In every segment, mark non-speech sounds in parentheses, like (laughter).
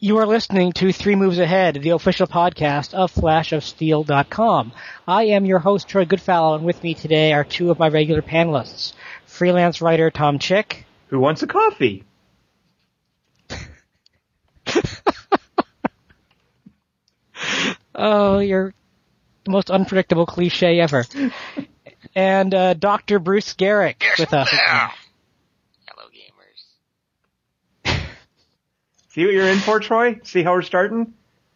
You are listening to Three Moves Ahead, the official podcast of FlashofSteel.com. I am your host, Troy Goodfellow, and with me today are two of my regular panelists. Freelance writer Tom Chick. Who wants a coffee? (laughs) oh, you're the most unpredictable cliche ever. (laughs) and uh, Dr. Bruce Geryk with us. Hello, gamers. See what you're in for, Troy? See how we're starting?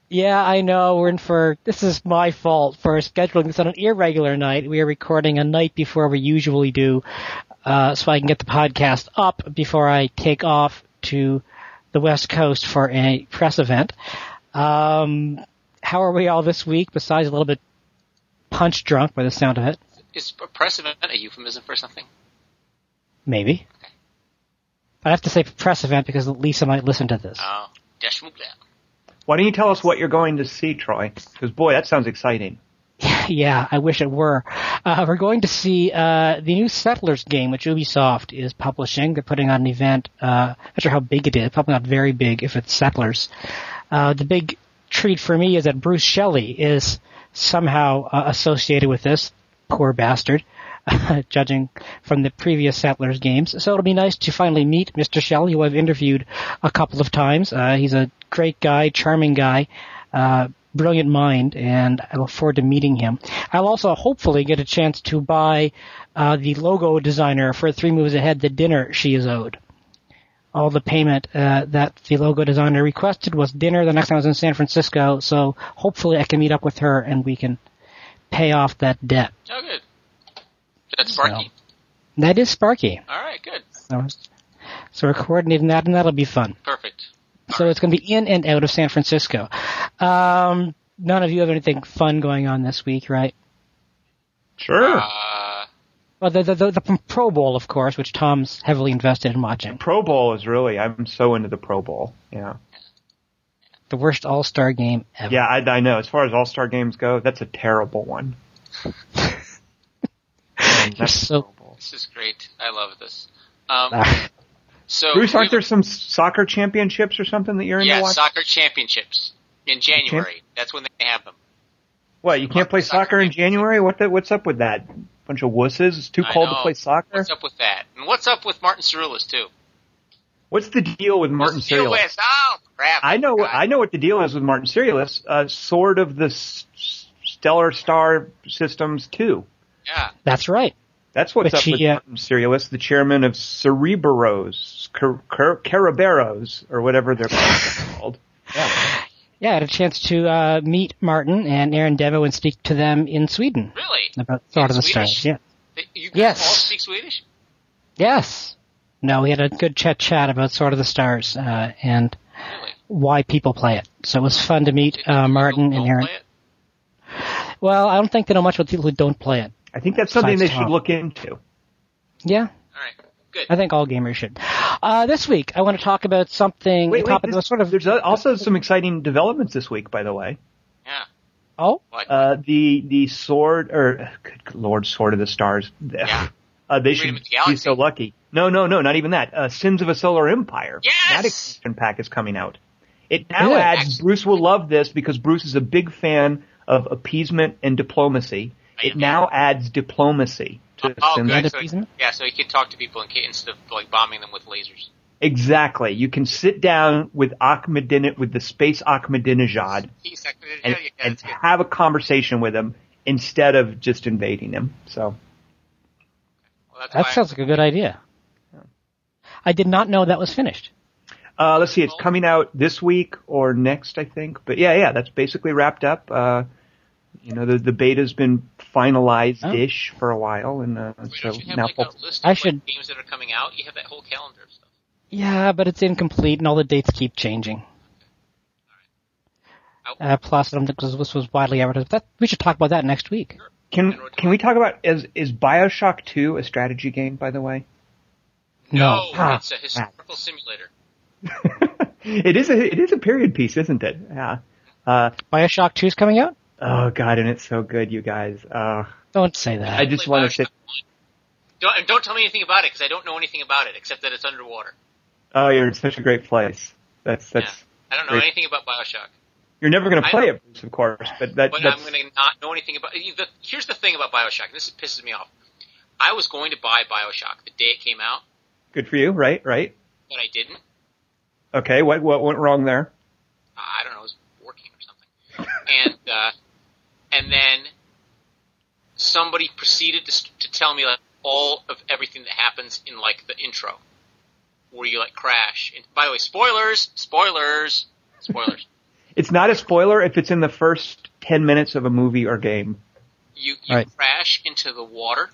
Yeah, I know. We're in for. This is my fault for scheduling this on an irregular night. We are recording a night before we usually do, uh, so I can get the podcast up before I take off to the West Coast for a press event. Um, how are we all this week? Besides a little bit punch drunk by the sound of it. Is a press event a euphemism for something? Maybe. I have to say press event because Lisa might listen to this. Oh, dash move down. Why don't you tell us what you're going to see, Troy? Because boy, that sounds exciting. (laughs) yeah, I wish it were. Uh, we're going to see uh, the new Settlers game, which Ubisoft is publishing. They're putting on an event. Uh, not sure how big it is. Probably not very big if it's Settlers. Uh, the big treat for me is that Bruce Shelley is somehow uh, associated with this. Poor bastard. (laughs) judging from the previous Settlers games. So it'll be nice to finally meet Mr. Shelley, who I've interviewed a couple of times. Uh, he's a great guy, charming guy, uh, brilliant mind, and I look forward to meeting him. I'll also hopefully get a chance to buy uh, the logo designer for Three Moves Ahead the dinner she is owed. All the payment uh, that the logo designer requested was dinner the next time I was in San Francisco, so hopefully I can meet up with her and we can pay off that debt. Oh, good. That's Sparky. So, that is Sparky. All right, good. So, so we're coordinating that, and that'll be fun. Perfect. All so right. it's going to be in and out of San Francisco. Um, none of you have anything fun going on this week, right? Sure. Uh, well, the, the, the, the Pro Bowl, of course, which Tom's heavily invested in watching. Pro Bowl is really, I'm so into the Pro Bowl. Yeah. The worst All Star game ever. Yeah, I, I know. As far as All Star games go, that's a terrible one. (laughs) That's so. This is great. I love this. Um, Ah. so Bruce, aren't we- there some soccer championships or something that you're into yeah watching? soccer championships in January? That's when they have them. What, you can't play Soccer soccer in. January? What the, what's up with that? Bunch of wusses? It's too cold to play soccer? What's up with that? And what's up with Martin Cirulis too? What's the deal with Martin What's the Cirulis? Oh crap! I know, forgot. I know what the deal is with Martin Cirulis. Uh, Sword of the S- S- Stellar Star Systems 2. Yeah. That's right. That's what's But up she, with uh, Martin Cirulis, the chairman of Cerebros, Car- Car- Caraberos, or whatever they're called. (laughs) Yeah. Yeah, I had a chance to uh, meet Martin and Arinn Dembo and speak to them in Sweden Really? about Sword of the Swedish? Stars. Yeah. They- You Yes. all speak Swedish? Yes. No, we had a good chat chat about Sword of the Stars uh, and Really? why people play it. So it was fun to meet Did uh, people Martin don't and Aaron. play it? Well, I don't think they know much about people who don't play it. I think that's something they Besides should look into. Yeah, All right. Good. I think all gamers should. Uh, this week, I want to talk about something. Wait, a wait, this- sort of. there's also some exciting developments this week, by the way. Yeah. Oh, Uh, the the sword or good lord, sword of the stars. Yeah. (laughs) Uh, they Freedom should the be so lucky. No, no, no, not even that. Uh, Sins of a Solar Empire. Yes! That expansion pack is coming out. It now Good. adds. Bruce will love this because Bruce is a big fan of appeasement and diplomacy. I It now adds diplomacy to oh, Sins good. of So, appeasement? yeah, so he can talk to people in instead of like bombing them with lasers. Exactly. You can sit down with Ahmadinejad, with the space Ahmadinejad, He's like, yeah, and, yeah, and have a conversation with him instead of just invading him. So Well, that's that why sounds like a good idea. I did not know that was finished. Uh, let's see, it's coming out this week or next, I think. But yeah, yeah, that's basically wrapped up. Uh, you know, the, the beta's been finalized-ish for a while, and uh, Wait, so have now like full- a list of I like, should- games that are coming out? You have that whole calendar of stuff. Yeah, but it's incomplete and all the dates keep changing. Uh, plus, I don't think this this was widely advertised. That, we should talk about that next week. Can can we talk about is is Bioshock Two a strategy game? By the way, No, Ah, it's a historical simulator. (laughs) it is a it is a period piece, isn't it? Yeah. Uh, Bioshock 2 is coming out? Oh god, and it's so good, you guys. Uh, Don't say that. I just want to say. Don't and don't tell me anything about it because I don't know anything about it except that it's underwater. Oh, you're in such a great place. That's that's. Yeah. I don't know Great. anything about Bioshock. You're never going to play it, Bruce, of course, but that, But that's I'm going to not know anything about. The, here's the thing about Bioshock. and This pisses me off. I was going to buy Bioshock the day it came out, good for you, right? Right? but I didn't. Okay, what what went wrong there? I don't know, it was working or something. and uh, and then somebody proceeded to, to tell me like all of everything that happens in like the intro, where you like crash. And by the way, spoilers, spoilers, spoilers. (laughs) It's not a spoiler if it's in the first ten minutes of a movie or game, you you Right. crash into the water,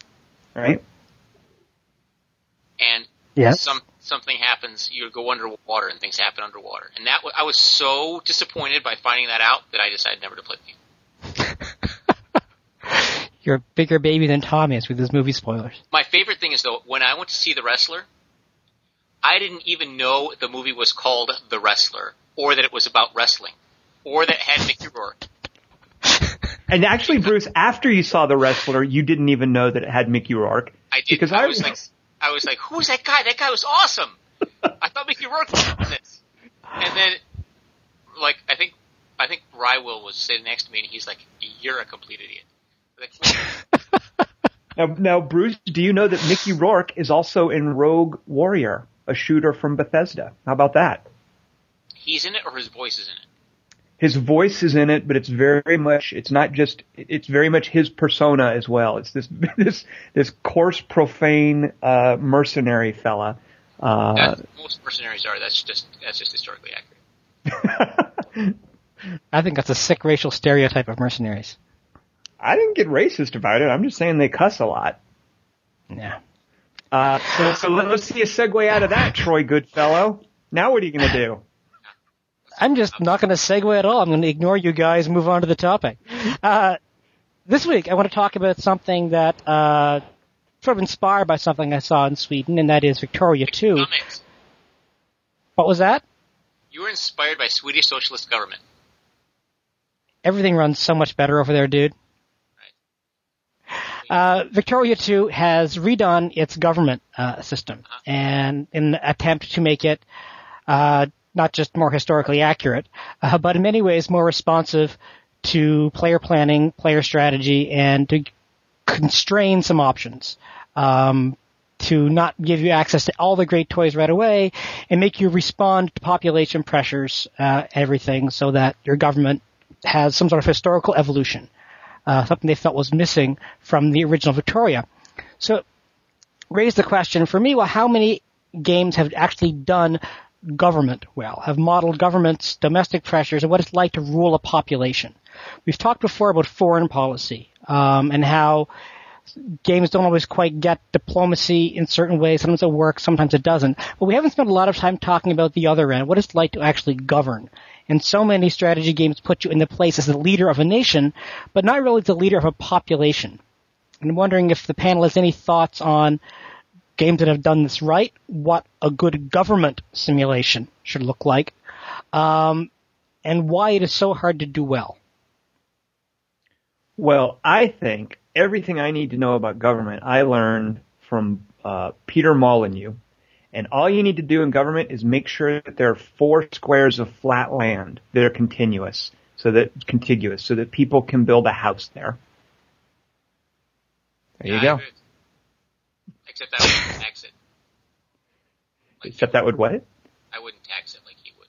right? and Yes. some something happens. You go underwater, and things happen underwater. And that I was so disappointed by finding that out that I decided never to play the game. (laughs) You're a bigger baby than Tom is with his movie spoilers. My favorite thing is though, when I went to see The Wrestler, I didn't even know the movie was called The Wrestler, or that it was about wrestling, or that it had Mickey Rourke. (laughs) And actually, Bruce, after you saw the wrestler, you didn't even know that it had Mickey Rourke. I did. Because I I was like, I was like, who's that guy? That guy was awesome. (laughs) I thought Mickey Rourke was in this. And then, like, I think, I think Rywell was sitting next to me, and he's like, "You're a complete idiot." Like, Now, now, Bruce, do you know that Mickey Rourke is also in Rogue Warrior, a shooter from Bethesda? How about that? he's in it, or his voice is in it. His voice is in it, but it's very much, it's not just, it's very much his persona as well. It's this, (laughs) this, this coarse, profane, uh, mercenary fella. Uh, That's, most mercenaries are. That's just that's just historically accurate. (laughs) I think that's a sick racial stereotype of mercenaries. I didn't get racist about it. I'm just saying they cuss a lot. Yeah. Uh, so, so let- let's see a segue out of that, Troy Goodfellow. Now what are you going to do? I'm just not going to segue at all. I'm going to ignore you guys and move on to the topic. Uh, this week, I want to talk about something that uh, sort of inspired by something I saw in Sweden, and that is Victoria 2. Comments. What was that? You were inspired by Swedish socialist government. Everything runs so much better over there, dude. Uh, Victoria 2 has redone its government uh, system, and in an attempt to make it uh, not just more historically accurate, uh, but in many ways more responsive to player planning, player strategy, and to constrain some options. Um, to not give you access to all the great toys right away and make you respond to population pressures, uh, everything so that your government has some sort of historical evolution, uh, something they felt was missing from the original Victoria. So, raised the question for me, well, how many games have actually done government well, have modeled government's domestic pressures and what it's like to rule a population? We've talked before about foreign policy, um, and how games don't always quite get diplomacy in certain ways. Sometimes it works, sometimes it doesn't. But we haven't spent a lot of time talking about the other end, what it's like to actually govern. And so many strategy games put you in the place as the leader of a nation, but not really the leader of a population. And I'm wondering if the panel has any thoughts on games that have done this right, what a good government simulation should look like, um, and why it is so hard to do well. Well, I think everything I need to know about government I learned from uh, Peter Molyneux. And all you need to do in government is make sure that there are four squares of flat land that are continuous, so that contiguous, so that people can build a house there. There you Yeah, go. Except I wouldn't tax it. Like Except that would what? I wouldn't tax it like he would.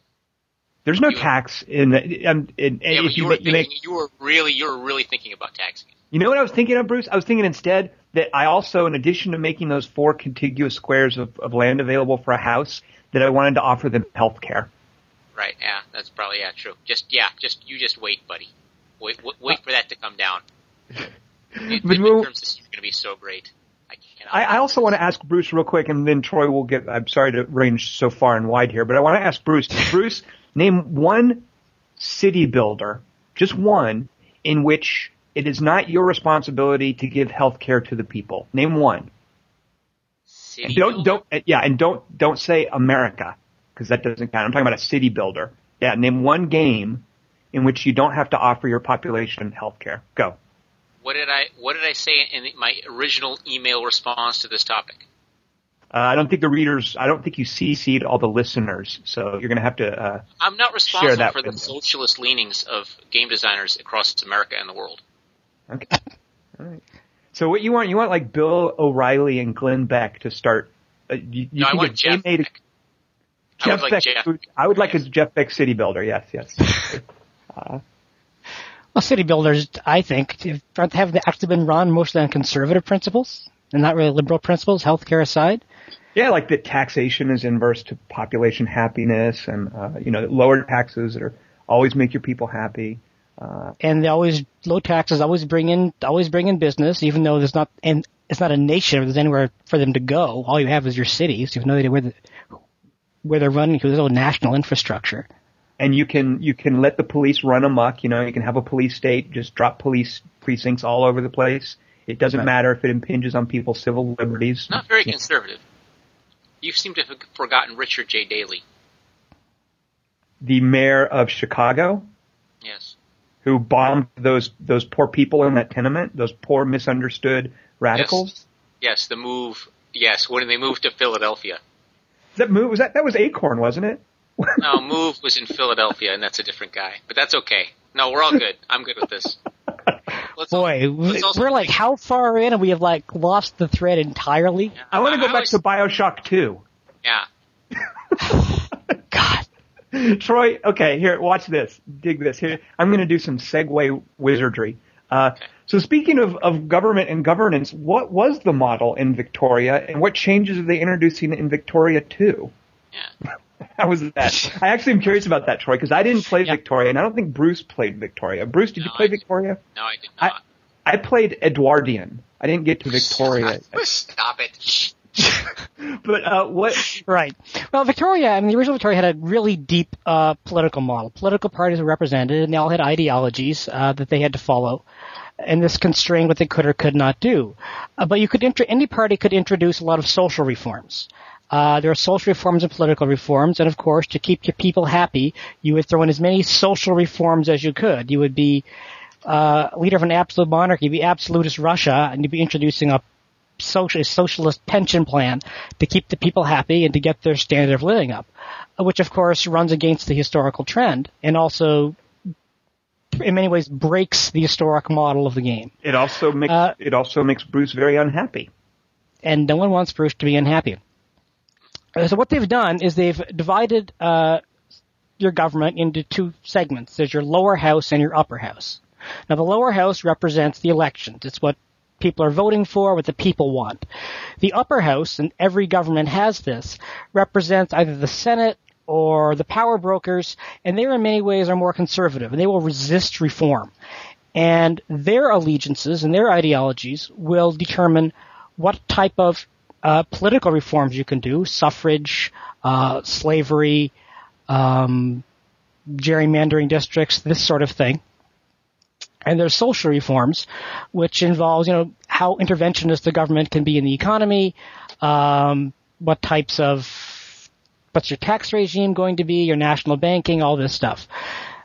There's no You- tax in the. Um, in, Yeah, you, you, were thinking, make you were really, you were really thinking about taxing it. You know what I was thinking of, Bruce? I was thinking instead that I also, in addition to making those four contiguous squares of, of land available for a house, that I wanted to offer them health care. Right? Yeah, that's probably yeah true. Just yeah, just you just wait, buddy. Wait, wait, wait for that to come down. (laughs) The But we'll- midterm system is going to be so great. I. I, I also want to ask Bruce real quick, and then Troy will get. I'm sorry to range so far and wide here, but I want to ask Bruce. (laughs) Bruce, name one city builder, just one, in which it is not your responsibility to give health care to the people. Name one. City And don't builder? don't yeah, and don't don't say America because that doesn't count. I'm talking about a city builder. Yeah, name one game in which you don't have to offer your population health care. Go. What did I What did I say in my original email response to this topic? Uh, I don't think the readers, I don't think you CC'd all the listeners, so you're going to have to. Uh, I'm not responsible for the socialist leanings of game designers across America and the world. Okay. All right. So what you want? You want like Bill O'Reilly and Glenn Beck to start. Uh, you, you No, I think want if Jeff. made a- Beck. I would Jeff like Beck. Jeff. would- I would like a Jeff Beck city builder. Yes, yes. (laughs) Well, city builders, I think, have have actually been run mostly on conservative principles and not really liberal principles, healthcare aside. Yeah, like that taxation is inverse to population happiness, and uh, you know, lower taxes that are always make your people happy. Uh, and they always low taxes always bring in always bring in business, even though there's not and it's not a nation or there's anywhere for them to go. All you have is your cities. You have no idea where the where they're running because there's no national infrastructure. and you can you can let the police run amok. You know, you can have a police state, just drop police precincts all over the place. It doesn't Right. matter if it impinges on people's civil liberties. Not very conservative. You seem to have forgotten Richard J. Daley. The mayor of Chicago, Yes. Who bombed those those poor people in that tenement, those poor misunderstood radicals. Yes, the move. Yes, when they moved to Philadelphia. That move was that that was Acorn, wasn't it? (laughs) No, move was in Philadelphia, and that's a different guy. But that's okay. No, we're all good. I'm good with this. Let's Boy, let's also we're like how far in and we have like lost the thread entirely. I want to go back always- to Bioshock Two. Yeah. (laughs) (laughs) God. (laughs) Troy, okay, here, watch this. Dig this. Here, I'm going to do some segue wizardry. Uh, so speaking of, of government and governance, what was the model in Victoria and what changes are they introducing in Victoria 2? Yeah. (laughs) How was that? I actually am curious about that, Troy, because I didn't play Yeah. Victoria and I don't think Bruce played Victoria. Bruce, did you play I. Victoria? No, I did I, not. I played Edwardian. I didn't get to Victoria. (laughs) Stop it. (laughs) But, uh, what, Right. Well, Victoria, I mean, the original Victoria had a really deep uh, political model. Political parties were represented, and they all had ideologies uh, that they had to follow, and this constrained what they could or could not do. Uh, but you could inter- any party could introduce a lot of social reforms. Uh, there are social reforms and political reforms, and of course, to keep your people happy, you would throw in as many social reforms as you could. You would be uh, leader of an absolute monarchy, you'd be absolutist Russia, and you'd be introducing a social, socialist pension plan to keep the people happy and to get their standard of living up, which of course runs against the historical trend and also in many ways breaks the historic model of the game. it also makes, Uh, it also makes Bruce very unhappy. And no one wants Bruce to be unhappy. Uh, So what they've done is they've divided uh, your government into two segments. There's your lower house and your upper house. Now the lower house represents the elections. It's what people are voting for, what the people want. The upper house, and every government has this, represents either the Senate or the power brokers, and they in many ways are more conservative, and they will resist reform. And their allegiances and their ideologies will determine what type of uh, political reforms you can do, suffrage, uh, slavery, um, gerrymandering districts, this sort of thing. And there's social reforms, which involves, you know, how interventionist the government can be in the economy, um, what types of, what's your tax regime going to be, your national banking, all this stuff.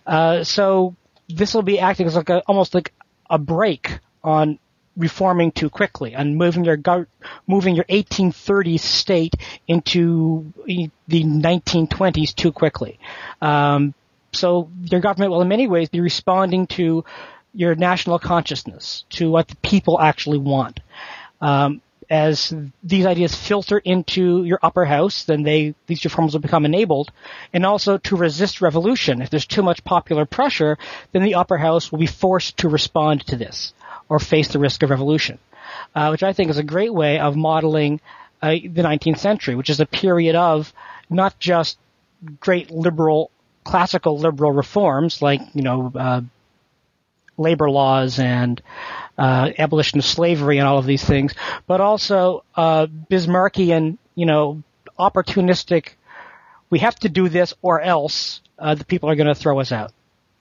Uh, so this will be acting as like a, almost like a break on reforming too quickly and moving your moving your 1830s state into the 1920s too quickly. Um, so your government will in many ways be responding to your national consciousness, to what the people actually want. Um, as these ideas filter into your upper house, then they these reforms will become enabled, and also to resist revolution. If there's too much popular pressure, then the upper house will be forced to respond to this or face the risk of revolution, uh, which I think is a great way of modeling uh, the 19th century, which is a period of not just great liberal, classical liberal reforms like you know uh, labor laws and uh, abolition of slavery and all of these things, but also uh, Bismarckian, you know, opportunistic. We have to do this, or else uh, the people are going to throw us out.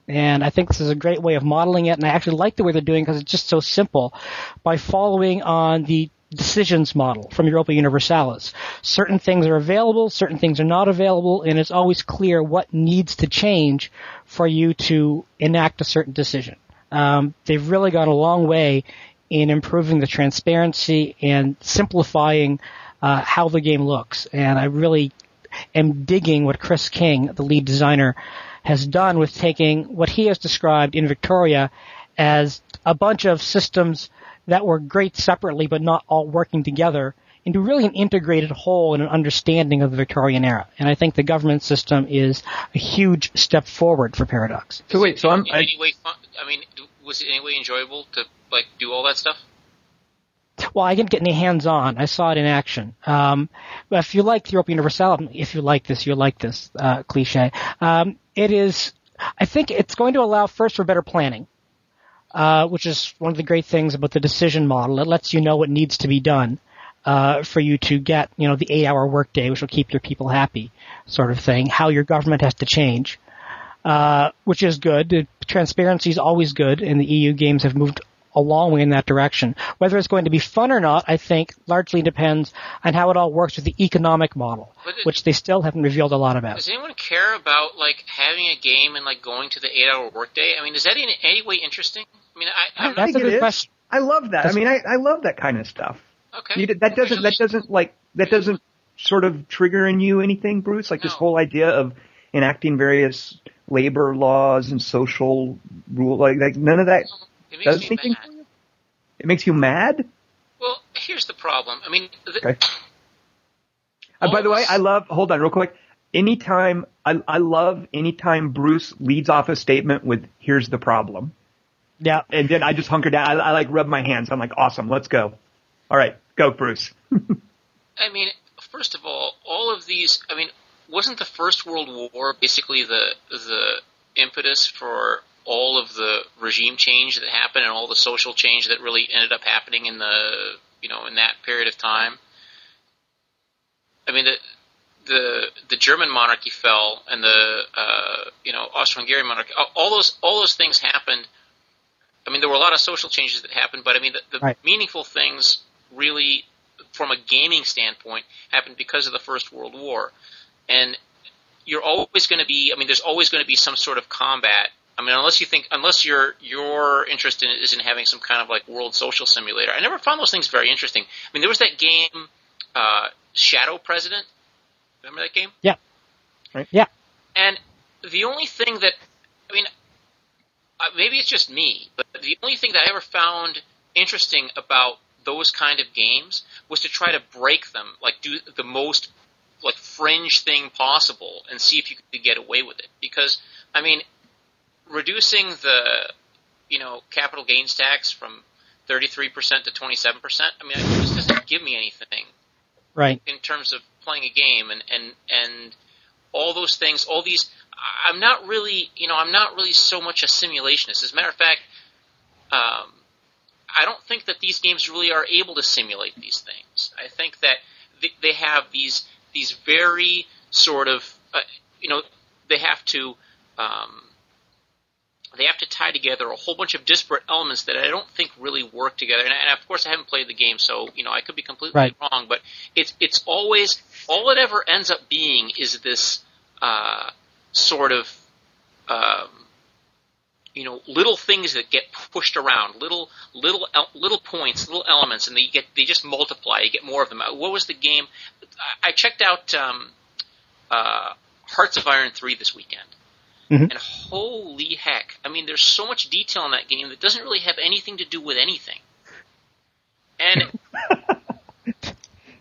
And I think this is a great way of modeling it, and I actually like the way they're doing because it's just so simple. By following on the decisions model from Europa Universalis, certain things are available, certain things are not available, and it's always clear what needs to change for you to enact a certain decision. Um, they've really gone a long way in improving the transparency and simplifying uh, how the game looks. And I really am digging what Chris King, the lead designer, has done with taking what he has described in Victoria as a bunch of systems that were great separately but not all working together into really an integrated whole and an understanding of the Victorian era. And I think the government system is a huge step forward for Paradox. So wait, so I'm. In any way fun, I mean, was it any way enjoyable to like do all that stuff? Well, I didn't get any hands-on. I saw it in action. Um, but if you like the Europa Universalis, if you like this, you like this uh, cliche. Um, it is. I think it's going to allow first for better planning, uh, which is one of the great things about the decision model. It lets you know what needs to be done uh, for you to get, you know, the eight-hour workday, which will keep your people happy, sort of thing. How your government has to change, uh, which is good. Transparency is always good, and the EU games have moved a long way in that direction. Whether it's going to be fun or not, I think, largely depends on how it all works with the economic model, it- which they still haven't revealed a lot about. Does anyone care about like having a game and like going to the eight-hour workday? I mean, is that in any way interesting? I mean, I, I'm I That's think a good it is. question. I love that. I mean, I, I love that kind of stuff. Okay. You, that doesn't that doesn't like that doesn't sort of trigger in you anything, Bruce? Like this whole idea of enacting various labor laws and social rule like like none of that It makes does me anything mad. for you? It makes you mad? Well, here's the problem. I mean, the, Okay. Uh, by the way, I love. Hold on, real quick. Anytime I, I love anytime Bruce leads off a statement with "Here's the problem," Yeah. and then I just hunker down. I, I like rub my hands. I'm like, "Awesome, let's go." All right, go, Bruce. (laughs) I mean, first of all, all of these. I mean, wasn't the First World War basically the the impetus for all of the regime change that happened and all the social change that really ended up happening in the you know in that period of time? I mean, the the the German monarchy fell and the uh, you know Austro-Hungarian monarchy. all- All those all those things happened. I mean, there were a lot of social changes that happened, but I mean, the, the Right. meaningful things really, from a gaming standpoint, happened because of the First World War. And you're always going to be. I mean, there's always going to be some sort of combat. I mean, unless you think, unless your your interest in is in having some kind of like world social simulator. I never found those things very interesting. I mean, there was that game, uh, Shadow President. Remember that game? Yeah. Right. Yeah. And the only thing that, I mean, uh, maybe it's just me, but the only thing that I ever found interesting about those kind of games was to try to break them, like do the most like fringe thing possible and see if you could get away with it. Because I mean, reducing the you know capital gains tax from 33% to 27%. I mean, it just doesn't give me anything Right. in terms of playing a game and and and all those things, all these. I'm not really, you know, I'm not really so much a simulationist. As a matter of fact, um, I don't think that these games really are able to simulate these things. I think that they, have these these very sort of, uh, you know, they have to. Um, they have to tie together a whole bunch of disparate elements that I don't think really work together. And, and of course, I haven't played the game, so you know I could be completely Right. wrong. But it's it's always all it ever ends up being is this uh, sort of um, you know little things that get pushed around, little little little points, little elements, and they get they just multiply. You get more of them. Uh, What was the game? I, I checked out um, uh, Hearts of Iron three this weekend. Mhm. And holy heck! I mean, there's so much detail in that game that doesn't really have anything to do with anything. And (laughs) it,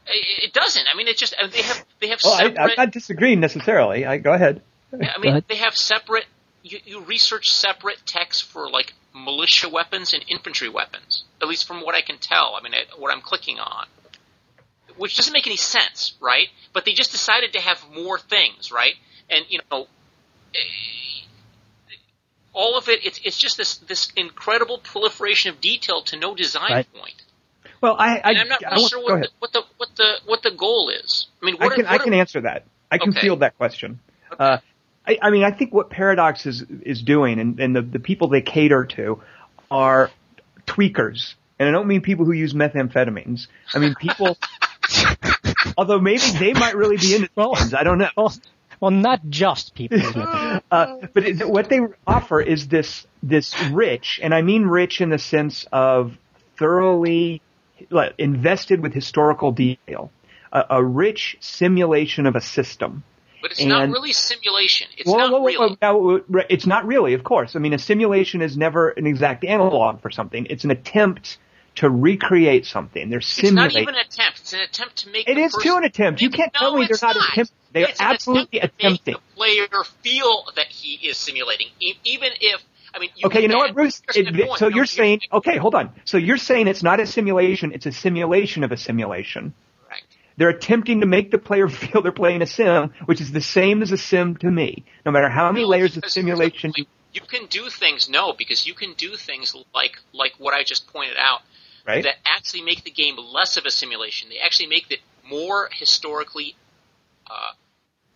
it doesn't. I mean, it just they have they have Oh, I, separate. I'm not disagreeing necessarily. I go ahead. I mean, ahead. they have separate. You, you research separate texts for like militia weapons and infantry weapons. At least from what I can tell. I mean, what I'm clicking on, which doesn't make any sense, right? But they just decided to have more things, right? And you know, eh, all of it. It's it's just this this incredible proliferation of detail to no design Right. point. Well, I, I, And I'm not I really sure what the, what the what the what the goal is. I mean, I can are, I can are, answer that. I can Okay. field that question. Uh, I, I mean, I think what Paradox is is doing, and, and the the people they cater to, are tweakers, and I don't mean people who use methamphetamines. I mean people. (laughs) although maybe they might really be into Well-. I don't know. Well, well, not just people. Uh, but it, what they offer is this this rich, and I mean rich in the sense of thoroughly invested with historical detail. a, a rich simulation of a system. But it's not really simulation. It's well, not well, really. well, now, it's not really, of course. I mean, a simulation is never an exact analog for something. It's an attempt to recreate something. They're simulating. It's not even an attempt. It's an attempt to make. It is person, too an attempt. You can't no, tell me they're not, not attempting. They are it's absolutely attempting. The player feel that he is simulating, even if. I mean, you okay, you know what, Bruce? It- so you're saying, okay, hold on. So you're saying it's not a simulation; it's a simulation of a simulation. They're attempting to make the player (laughs) feel they're playing a sim, which is the same as a sim to me. No matter how many layers of because here's the simulation. You can do things, no, because you can do things like like what I just pointed out Right. that actually make the game less of a simulation. They actually make it more historically uh,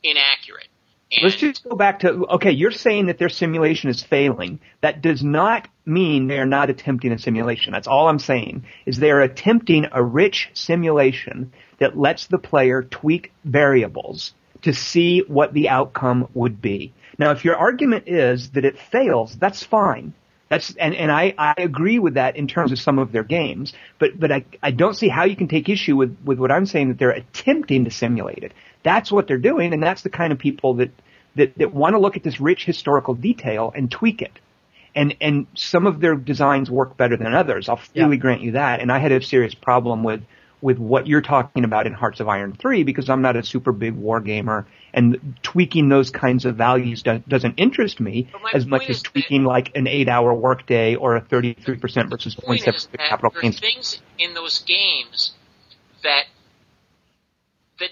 inaccurate. And Let's just go back to okay. You're saying that their simulation is failing. That does not mean they are not attempting a simulation. That's all I'm saying. Is they are attempting a rich simulation that lets the player tweak variables to see what the outcome would be. Now, if your argument is that it fails, that's fine. That's and, and I, I agree with that in terms of some of their games, but but I, I don't see how you can take issue with, with what I'm saying that they're attempting to simulate it. That's what they're doing, and that's the kind of people that that, that want to look at this rich historical detail and tweak it. And and some of their designs work better than others. I'll freely Yeah. grant you that. And I had a serious problem with with what you're talking about in Hearts of Iron 3 because I'm not a super big war gamer and tweaking those kinds of values do, doesn't interest me as much as tweaking like an 8 hour workday or a 33% versus the point 0.7 is that capital gains. things in those games that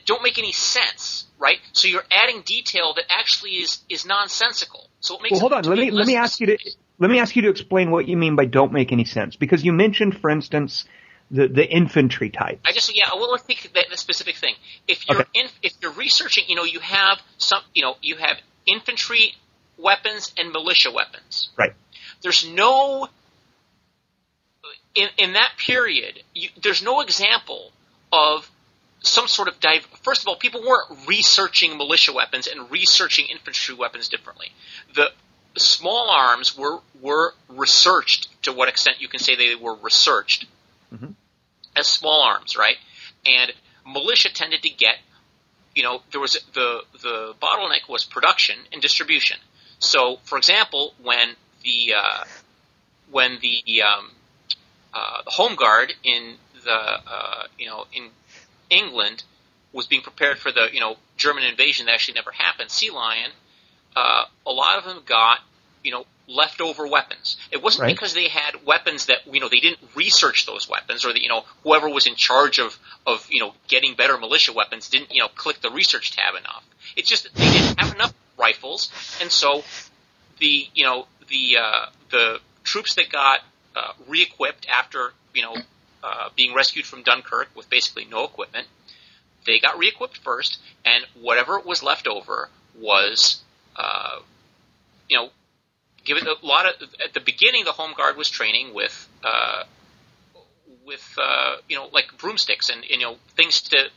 don't make any sense, right? So you're adding detail that actually is is nonsensical. So it makes Well, hold on. Let me let me ask you to let me ask you to explain what you mean by don't make any sense because you mentioned, for instance, the the infantry type. I just yeah. Well, let's take that, that specific thing. If you're Okay. in, if you're researching, you know, you have some, you know, you have infantry weapons and militia weapons. Right. There's no in in that period. You, there's no example of some sort of dive. First of all, people weren't researching militia weapons and researching infantry weapons differently. The small arms were were researched to what extent you can say they were researched as small arms, right? And militia tended to get, you know, there was the the bottleneck was production and distribution. So, for example, when the uh, when the um, uh, the home guard in the uh, you know in England was being prepared for the you know German invasion that actually never happened, Sea Lion, uh, a lot of them got you know leftover weapons. It wasn't Right. because they had weapons that you know they didn't research those weapons or that you know whoever was in charge of of you know getting better militia weapons didn't you know click the research tab enough. It's just that they didn't have enough rifles, and so the you know the uh, the troops that got uh, re-equipped after you know uh, being rescued from Dunkirk with basically no equipment, they got re-equipped first, and whatever was left over was uh, you know given a lot of at the beginning the home guard was training with uh, with uh, you know like broomsticks and, and you know things to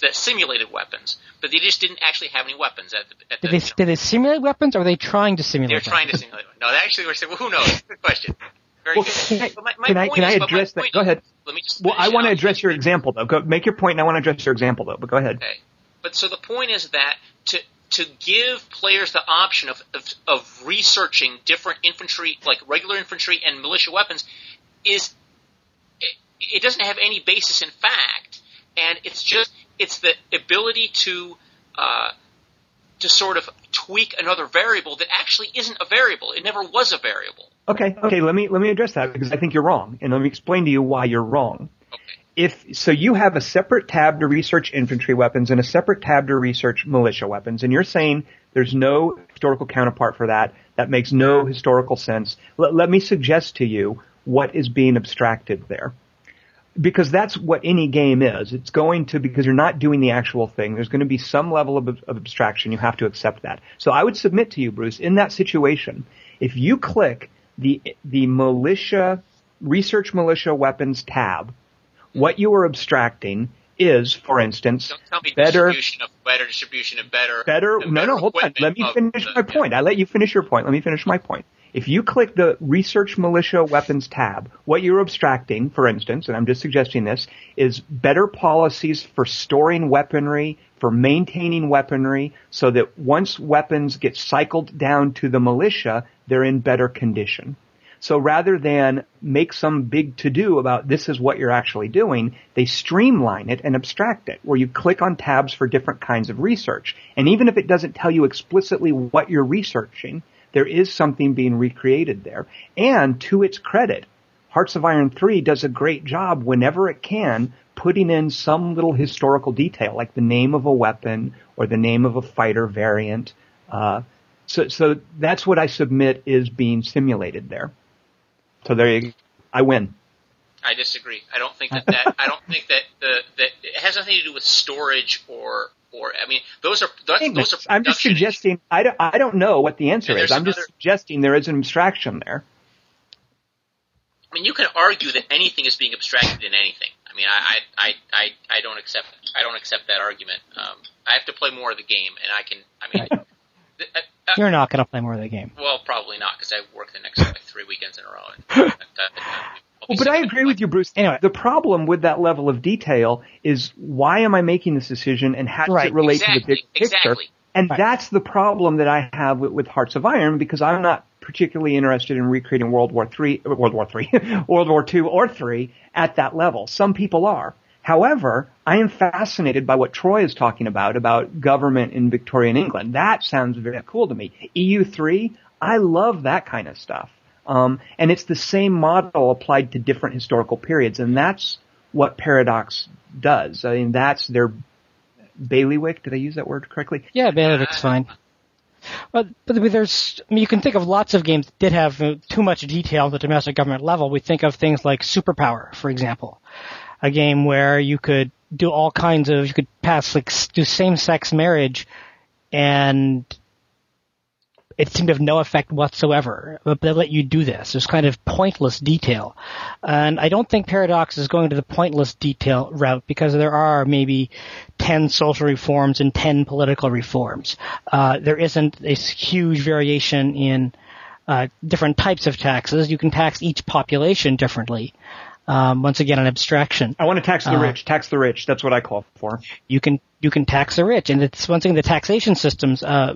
that simulated weapons, but they just didn't actually have any weapons at the. At the Did they, you know, did they simulate weapons or are they trying to simulate they're them? trying to simulate. No, they actually were saying, well, who knows? Good question. (laughs) Very Well, good. can I- my, my can I- can is- my address that? Go is- ahead. Let me just. Well, I want to address your example though. Go make your point, and I want to address your example though. But go ahead. Okay. But so the point is that to to give players the option of, of of researching different infantry, like regular infantry and militia weapons, is it, it doesn't have any basis in fact, and it's just it's the ability to uh, to sort of tweak another variable that actually isn't a variable. It never was a variable. Okay, okay. Let me let me address that because I think you're wrong, and let me explain to you why you're wrong. Okay. If so, you have a separate tab to research infantry weapons and a separate tab to research militia weapons, and you're saying there's no historical counterpart for that. That makes no historical sense. Let, let me suggest to you what is being abstracted there. Because that's what any game is. It's going to, because you're not doing the actual thing, there's going to be some level of, of abstraction. You have to accept that. So I would submit to you, Bruce, in that situation, if you click the, the militia, research militia weapons tab, what you are abstracting is, for instance, Don't tell me better, distribution of better distribution of better better, no, better no, hold on. Let me finish the- my point. I let you finish your point. Let me finish my point. If you click the Research Militia Weapons tab, what you're abstracting, for instance, and I'm just suggesting this, is better policies for storing weaponry, for maintaining weaponry, so that once weapons get cycled down to the militia, they're in better condition. So rather than make some big to-do about this is what you're actually doing, they streamline it and abstract it, where you click on tabs for different kinds of research. And even if it doesn't tell you explicitly what you're researching, there is something being recreated there. And to its credit, Hearts of Iron 3 does a great job whenever it can putting in some little historical detail, like the name of a weapon or the name of a fighter variant. Uh, so, so that's what I submit is being simulated there. So there you, go. I win. I disagree. I don't think that, that I don't think that the that it has nothing to do with storage or or I mean those are those are. I'm just suggesting. I don't, I don't know what the answer is. I'm another, just suggesting there is an abstraction there. I mean, you can argue that anything is being abstracted in anything. I mean, I I I, I don't accept I don't accept that argument. Um, I have to play more of the game, and I can. I mean. (laughs) Uh, uh, You're not going to play more of the game. Well, probably not because I work the next like, three weekends in a row. And, (laughs) well, but I agree with you, Bruce. Anyway, the problem with that level of detail is why am I making this decision and how does right. it relate exactly. to the big picture? Exactly. And right. that's the problem that I have with, with, Hearts of Iron because I'm not particularly interested in recreating World War Three, World War Three, (laughs) World War Two or Three at that level. Some people are. However, I am fascinated by what Troy is talking about, about government in Victorian England. That sounds very cool to me. EU3, I love that kind of stuff. Um, and it's the same model applied to different historical periods, and that's what Paradox does. I mean, that's their bailiwick. Did I use that word correctly? Yeah, bailiwick's fine. But, but there's, I mean, you can think of lots of games that did have uh, too much detail at the domestic government level. We think of things like Superpower, for example a game where you could do all kinds of, you could pass like do same-sex marriage, and it seemed to have no effect whatsoever. But they let you do this. It's kind of pointless detail, and I don't think Paradox is going to the pointless detail route because there are maybe ten social reforms and ten political reforms. Uh, there isn't a huge variation in uh, different types of taxes. You can tax each population differently. Um, once again, an abstraction. I want to tax the uh, rich. Tax the rich. That's what I call for. You can you can tax the rich, and it's one thing. The taxation system's uh,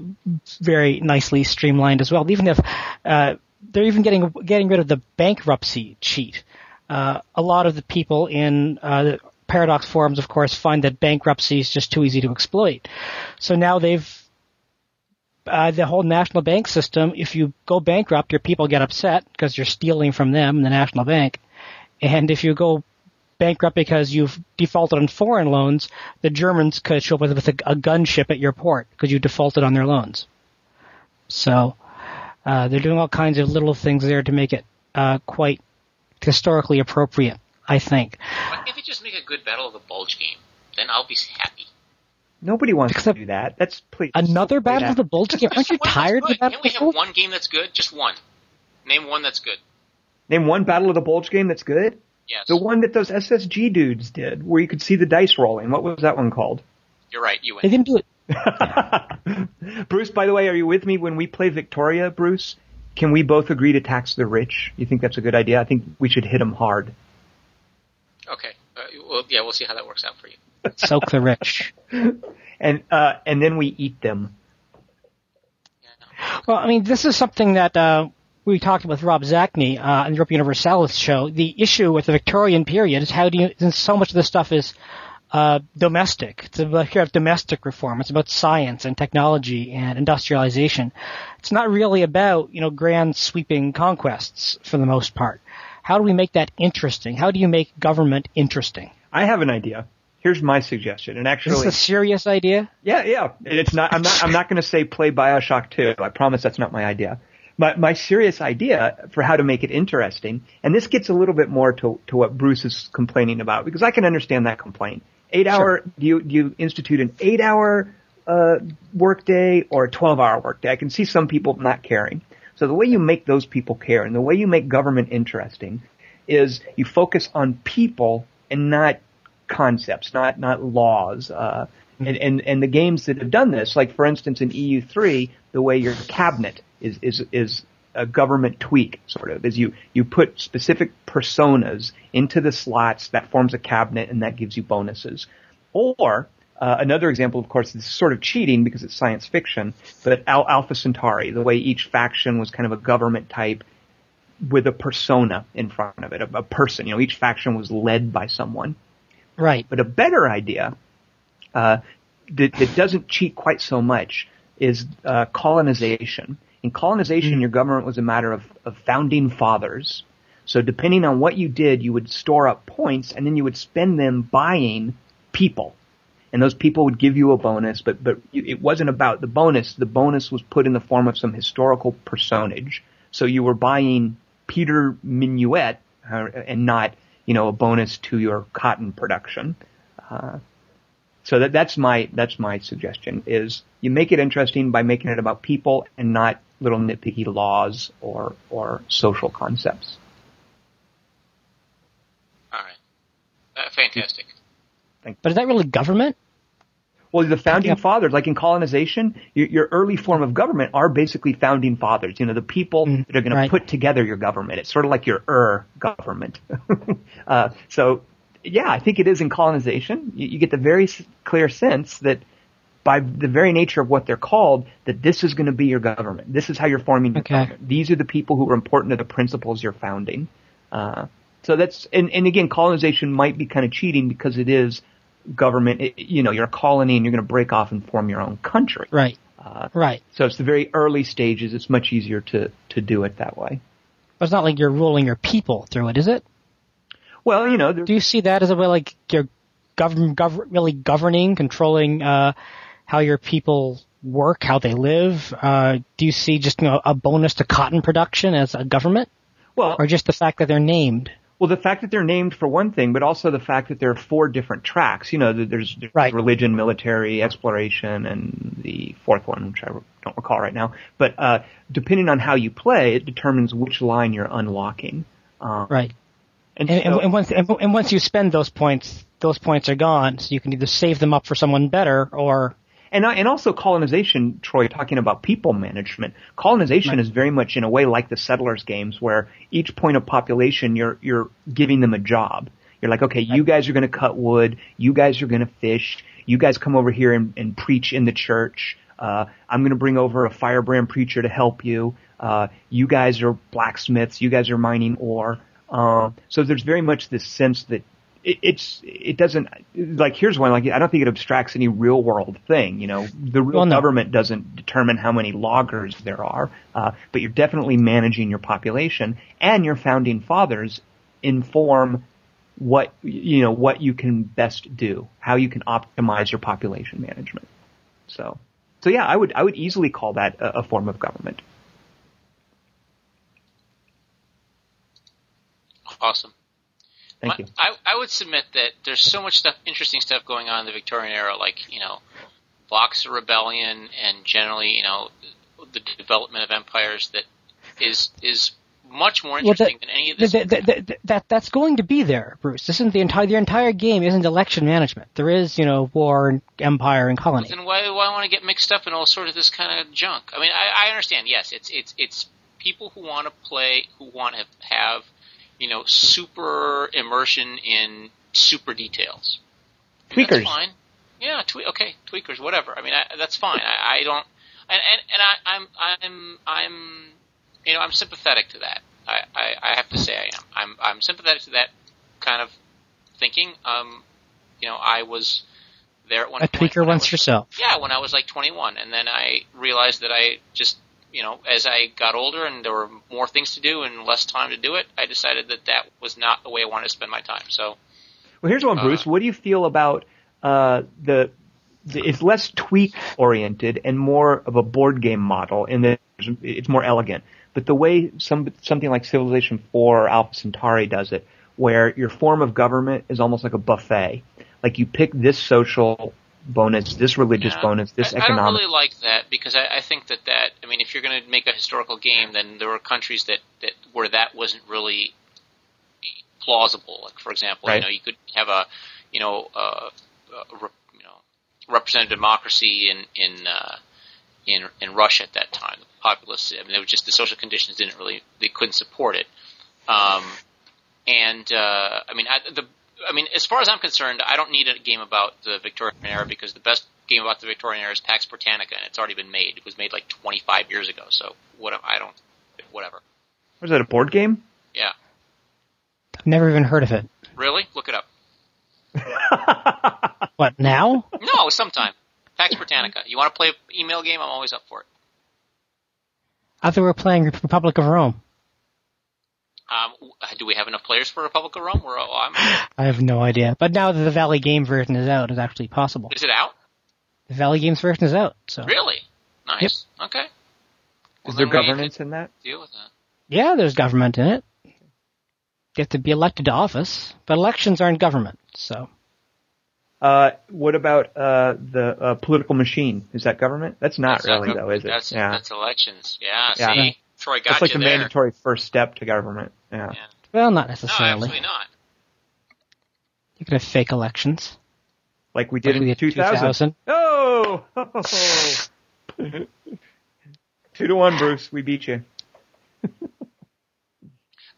very nicely streamlined as well. Even if uh, they're even getting getting rid of the bankruptcy cheat. Uh, a lot of the people in uh, the Paradox forums, of course, find that bankruptcy is just too easy to exploit. So now they've uh, the whole national bank system. If you go bankrupt, your people get upset because you're stealing from them, the national bank and if you go bankrupt because you've defaulted on foreign loans, the Germans could show up with, with a, a gunship at your port because you defaulted on their loans. So uh, they're doing all kinds of little things there to make it uh, quite historically appropriate. I think. Why can't they just make a good Battle of the Bulge game? Then I'll be happy. Nobody wants Except to do that. That's please. Another Battle of the Bulge game? Aren't you tired of Battle Can't we have one game that's good? Just one. Name one that's good. Name one Battle of the Bulge game that's good. Yes. The one that those SSG dudes did, where you could see the dice rolling. What was that one called? You're right. You win. They didn't do it. (laughs) Bruce, by the way, are you with me when we play Victoria, Bruce? Can we both agree to tax the rich? You think that's a good idea? I think we should hit them hard. Okay. Uh, well, yeah, we'll see how that works out for you. (laughs) Soak the rich. and uh, and then we eat them. Well, I mean, this is something that uh, we talked with Rob Zacny uh, on the Europa Universalis show, the issue with the Victorian period is how do you, since so much of this stuff is uh, domestic. It's about domestic reform. It's about science and technology and industrialization. It's not really about you know grand sweeping conquests for the most part. How do we make that interesting? How do you make government interesting? I have an idea. Here's my suggestion, and actually, is this a serious idea? Yeah, yeah. It's not. I'm not. I'm not going to say play Bioshock 2. I promise that's not my idea my, my serious idea for how to make it interesting, and this gets a little bit more to, to what Bruce is complaining about, because I can understand that complaint. Eight hour, do you, do you institute an eight hour, uh, workday or a 12 hour workday? I can see some people not caring. So the way you make those people care and the way you make government interesting is you focus on people and not concepts, not, not laws. Uh, and, and, and the games that have done this, like for instance in EU3, the way your cabinet is is is a government tweak, sort of, is you, you put specific personas into the slots that forms a cabinet and that gives you bonuses. Or, uh, another example, of course, is sort of cheating because it's science fiction, but Al- Alpha Centauri, the way each faction was kind of a government type with a persona in front of it, a, a person. You know, each faction was led by someone. Right. But a better idea uh, that, that doesn't cheat quite so much is uh, colonization. In colonization, Mm. your government was a matter of, of founding fathers. So depending on what you did, you would store up points and then you would spend them buying people. And those people would give you a bonus, but, but it wasn't about the bonus. The bonus was put in the form of some historical personage. So you were buying Peter Minuit uh, and not, you know, a bonus to your cotton production. Uh, so that, that's my, that's my suggestion is you make it interesting by making it about people and not little nitpicky laws or, or social concepts. All right. Uh, fantastic. But is that really government? Well, the founding Yeah. fathers, like in colonization, your, your early form of government are basically founding fathers. You know, the people Mm, that are going right. to put together your government. It's sort of like your er government. (laughs) uh, so, yeah, I think it is in colonization. You, you get the very clear sense that by the very nature of what they're called, that this is going to be your government. This is how you're forming your Okay. government. These are the people who are important to the principles you're founding. Uh, so that's, and, and again, colonization might be kind of cheating because it is government, it, you know, you're a colony and you're going to break off and form your own country. Right. Uh, Right. so it's the very early stages. It's much easier to, to do it that way. But it's not like you're ruling your people through it, is it? Well, you know, Do you see that as a way like you're govern, gov- really governing, controlling uh, how your people work, how they live? Uh, do you see just you know, a bonus to cotton production as a government, well, or just the fact that they're named? well, the fact that they're named for one thing, but also the fact that there are four different tracks. You know, that there's, there's Right. religion, military, exploration, and the fourth one, which I don't recall right now. But uh, depending on how you play, it determines which line you're unlocking. Uh, Right. And, And, so- and, once and, and once you spend those points, those points are gone. So you can either save them up for someone better, or And and also colonization, Troy, talking about people management. Colonization Right. is very much in a way like the settlers games, where each point of population you're you're giving them a job. You're like, okay, you guys are going to cut wood, you guys are going to fish, you guys come over here and, and preach in the church. Uh, I'm going to bring over a firebrand preacher to help you. Uh, you guys are blacksmiths, you guys are mining ore. Uh, so there's very much this sense that it, it's it doesn't like here's one like I don't think it abstracts any real world thing. You know, the real Well, no. government doesn't determine how many loggers there are, uh, but you're definitely managing your population, and your founding fathers inform what you know what you can best do, how you can optimize your population management. So, so yeah, I would I would easily call that a, a form of government. Awesome. Thank My- you. I, I would submit that there's so much stuff, interesting stuff going on in the Victorian era, like you know, Boxer Rebellion, and generally, you know, the development of empires that is is much more Well, interesting that- than any of this. that, that, that, that that's going to be there, Bruce. This isn't the entire the entire game isn't election management. There is you know war, and empire, and colony. then why why want to get mixed up in all sort of this kind of junk? I mean, I, I understand. Yes, it's it's it's people who want to play, who want to have, you know, super immersion in super details. And Tweakers. That's fine. Yeah, twe- okay, tweakers, whatever. I mean, I, that's fine. I, I don't, and and, and I, I'm I'm I'm, you know, I'm sympathetic to that. I, I, I have to say I am. I'm I'm sympathetic to that kind of thinking. Um, you know, I was there at one a point. tweaker once was- yourself. yeah, when I was like 21, and then I realized that I just, you know, as I got older and there were more things to do and less time to do it, I decided that that was not the way I wanted to spend my time. So, Well, here's one, Uh, Bruce. What do you feel about uh, the, the? It's less tweak oriented and more of a board game model, in that it's more elegant. But the way some something like Civilization 4 or Alpha Centauri does it, where your form of government is almost like a buffet. Like you pick this social bonus, this religious yeah. bonus, this I, I don't really like that because I, I think that that, I mean, if you're going to make a historical game, then there were countries that, that where that wasn't really plausible. Like, for example, Right. you know, you could have a, you know, uh, a, rep- you know, representative democracy in in uh, in in Russia at that time. The populace, I mean, it was just the social conditions didn't really they couldn't support it. Um, and uh, I mean, I, the I mean, as far as I'm concerned, I don't need a game about the Victorian era because the best game about the Victorian era is Pax Britannica, and it's already been made. It was made like 25 years ago. So what? I don't. Whatever. Was that a board game? Yeah. I've never even heard of it. Really? Look it up. (laughs) What now? No, sometime. Pax Britannica. You want to play an email game? I'm always up for it. I thought we were playing Republic of Rome. Um, do we have enough players for Republic of Rome? We're, oh, I'm, I have no idea. But now that the Valley Game version is out, it's actually possible. is it out? The Valley Games version is out, so Really? Nice. Okay. Well, Is there then we need to governance in that? Deal with that. yeah, there's government in it. You have to be elected to office, but elections aren't government, so Uh, what about uh, the uh, political machine? Is that government? That's not That's really gov- though, is it? That's, yeah, that's elections. Yeah. Yeah. See, Troy got that's like you the there. mandatory first step to government. Yeah. Yeah. well, not No, necessarily. absolutely not. you could have fake elections. Like we did Like in did 2000. 2000. Oh! (laughs) Two to one, Bruce. We beat you. (laughs)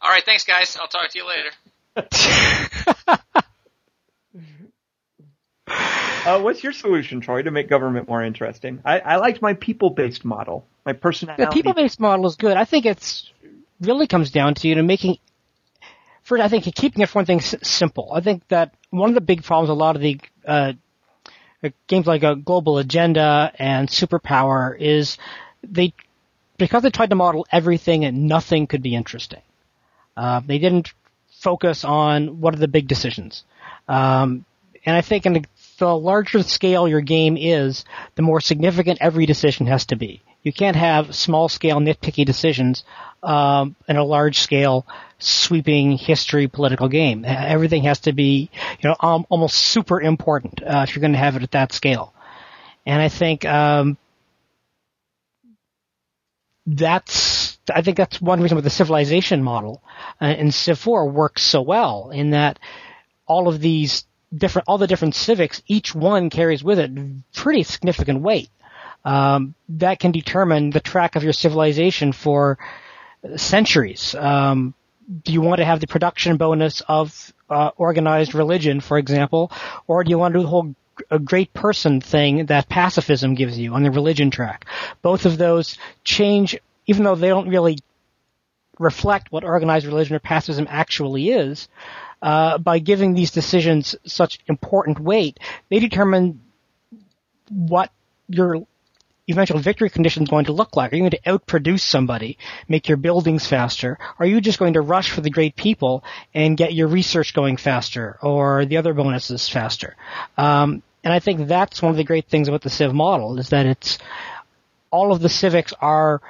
All right. Thanks, guys. I'll talk to you later. (laughs) Uh, what's your solution, Troy, to make government more interesting? I, I liked my people-based model, my personality. The people-based model is good. I think it's really comes down to you know making. First, I think keeping it for one thing simple. I think that one of the big problems a lot of the uh, games like a Global Agenda and Superpower is they because they tried to model everything and nothing could be interesting. Uh, they didn't focus on what are the big decisions. Um, and I think in the, the larger scale your game is, the more significant every decision has to be. You can't have small scale nitpicky decisions um, in a large scale sweeping history political game. Everything has to be, you know, um, almost super important uh, if you're going to have it at that scale. And I think um, that's I think that's one reason why the civilization model uh, in Civ 4 works so well in that all of these different all the different civics each one carries with it pretty significant weight um, that can determine the track of your civilization for centuries. Um, do you want to have the production bonus of uh, organized religion, for example, or do you want to do the whole a great person thing that pacifism gives you on the religion track? Both of those change, even though they don't really reflect what organized religion or pacifism actually is. Uh, by giving these decisions such important weight, they determine what your eventual victory condition is going to look like. Are you going to outproduce somebody, make your buildings faster? Are you just going to rush for the great people and get your research going faster or the other bonuses faster? Um, and I think that's one of the great things about the Civ model is that it's all of the civics are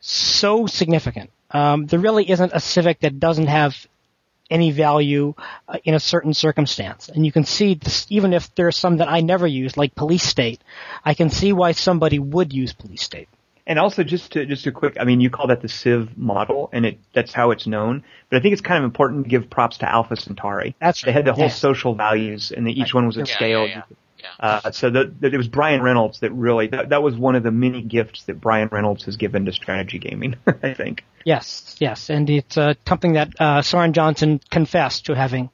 so significant. Um, there really isn't a civic that doesn't have any value uh, in a certain circumstance. And you can see this, even if there's some that I never use, like police state, I can see why somebody would use police state. And also, just to just a quick, I mean, you call that the Civ model, and it that's how it's known. But I think it's kind of important to give props to Alpha Centauri. That's they had the whole yeah. social values, and the, each one was at Yeah, scale. yeah, yeah. Yeah. Uh, so the, the, it was Brian Reynolds that really that, that was one of the many gifts that Brian Reynolds has given to strategy gaming. (laughs) I think. Yes, yes, and it's uh, something that uh, Soren Johnson confessed to having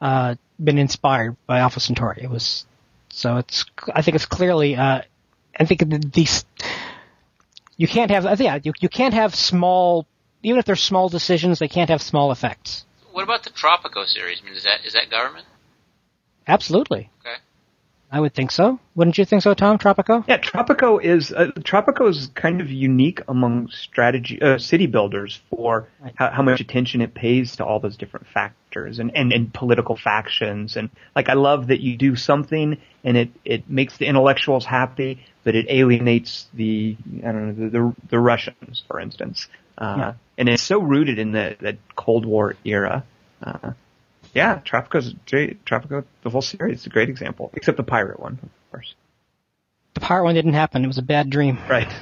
uh, been inspired by Alpha Centauri. It was so it's I think it's clearly uh, I think the- these you can't have uh, yeah you you can't have small even if they're small decisions they can't have small effects. What about the Tropico series? I mean, is that is that government? Absolutely, Okay. I would think so. Wouldn't you think so, Tom Tropico? Yeah, Tropico is uh, Tropico is kind of unique among strategy uh, city builders for Right. how, how much attention it pays to all those different factors and, and, and political factions and like I love that you do something and it, it makes the intellectuals happy, but it alienates the I don't know the the, the Russians, for instance. Uh, Yeah. And it's so rooted in the that Cold War era. Uh, yeah, Tropico's. Tropico, the whole series is a great example, except the pirate one, of course. The pirate one didn't happen. It was a bad dream. Right.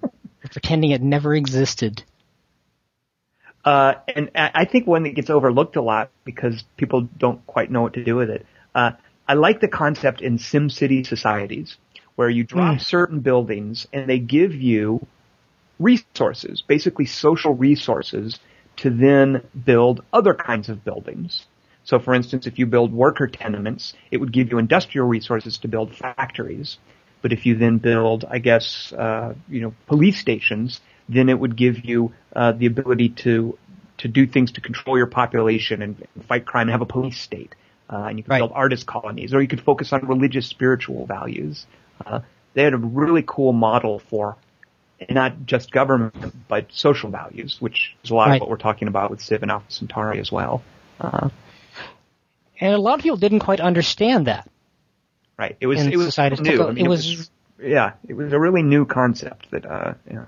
(laughs) Pretending it never existed. Uh, and I I think one that gets overlooked a lot because people don't quite know what to do with it. Uh, I like the concept in SimCity societies where you drop Mm. certain buildings and they give you resources, basically social resources, to then build other kinds of buildings. So for instance, if you build worker tenements, it would give you industrial resources to build factories. But if you then build, I guess, uh, you know, police stations, then it would give you uh, the ability to to do things to control your population and, and fight crime and have a police state. Uh, and you could Right. build artist colonies, or you could focus on religious, spiritual values. Uh, they had a really cool model for not just government, but social values, which is a lot Right. of what we're talking about with Civ and Alpha Centauri as well. Uh, And a lot of people didn't quite understand that. right. It was it was society. new. It I mean, it was- was yeah, it was a really new concept that uh, yeah.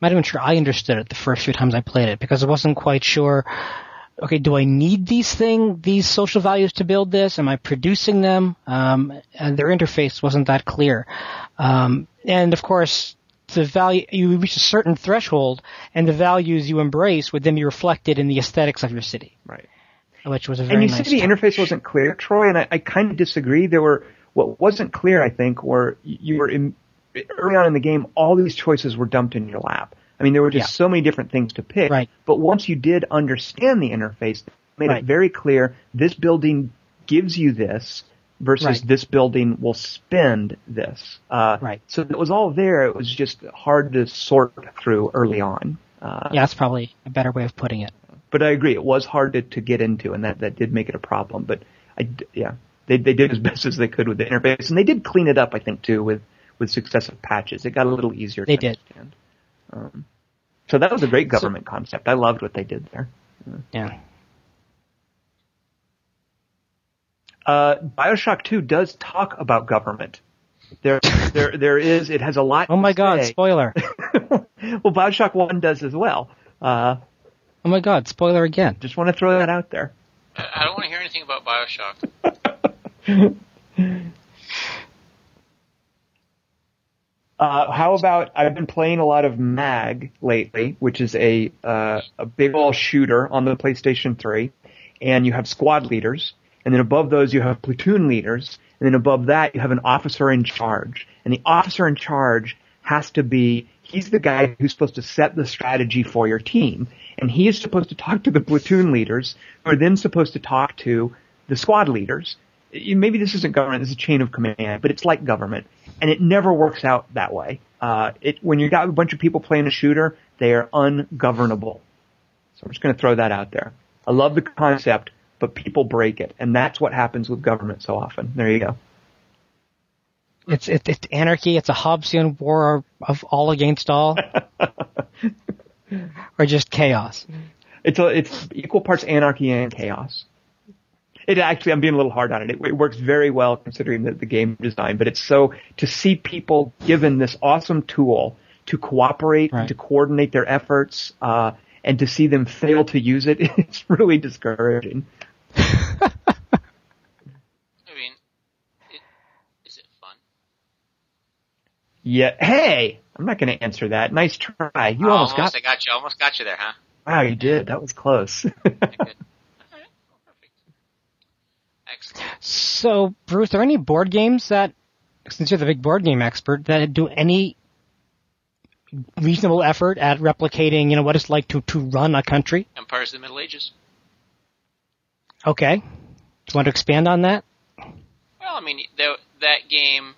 not even sure I understood it the first few times I played it because I wasn't quite sure. Okay, do I need these thing, these social values to build this? Am I producing them? Um, and their interface wasn't that clear. Um, and of course, the value you reach a certain threshold, and the values you embrace would then be reflected in the aesthetics of your city, Right. Which was a very And you nice. said the interface wasn't clear, Troy, and I, I kind of disagree. There were what wasn't clear, I think, were you were in, early on in the game. All these choices were dumped in your lap. I mean, there were just Yeah. so many different things to pick. Right. But once you did understand the interface, it made Right. it very clear. This building gives you this versus Right. this building will spend this. Uh, Right. So it was all there. It was just hard to sort through early on. Uh, Yeah, that's probably a better way of putting it. But I agree, it was hard to, to get into, and that, that did make it a problem. But I, yeah, they they did as (laughs) best as they could with the interface, and they did clean it up, I think, too, with with successive patches. It got a little easier. They to did. understand. Um, so that was a great government concept. I loved what they did there. Yeah. Uh, Bioshock Two does talk about government. There, there, there is. It has a lot. Oh my God! say. Spoiler! (laughs) well, Bioshock One does as well. Uh, Oh my God! Spoiler again. just want to throw that out there. I I don't want to hear anything about Bioshock. (laughs) Uh, how about I've been playing a lot of Mag lately, which is a uh, a big ol' shooter on the PlayStation 3, and you have squad leaders, and then above those you have platoon leaders, and then above that you have an officer in charge, and the officer in charge has to be he's the guy who's supposed to set the strategy for your team, and he is supposed to talk to the platoon leaders, who are then supposed to talk to the squad leaders. Maybe this isn't government, this is a chain of command, but it's like government, and it never works out that way. Uh, it, when you got a bunch of people playing a shooter, they are ungovernable. So I'm just going to throw that out there. I love the concept, but people break it, and that's what happens with government so often. There you go. It's it, it's anarchy. It's a Hobbesian war of all against all, (laughs) or just chaos. It's a, it's equal parts anarchy and chaos. It actually, I'm being a little hard on it. It, it works very well considering the, the game design, but it's so to see people given this awesome tool to cooperate, Right. to coordinate their efforts, uh, and to see them fail to use it, (laughs) it's really discouraging. (laughs) I mean, it, is it fun? Yeah. Hey, I'm not going to answer that. Nice try. You Oh, almost got. I got you. Almost got you there, huh? Wow, you did. That was close. (laughs) Yeah, good. All right. Well, perfect. Excellent. So, Bruce, are any board games that, since you're the big board game expert, that do any reasonable effort at replicating, you know, what it's like to to run a country? Empires of the Middle Ages. Okay. Do you want to expand on that? Well, I mean, the, that game,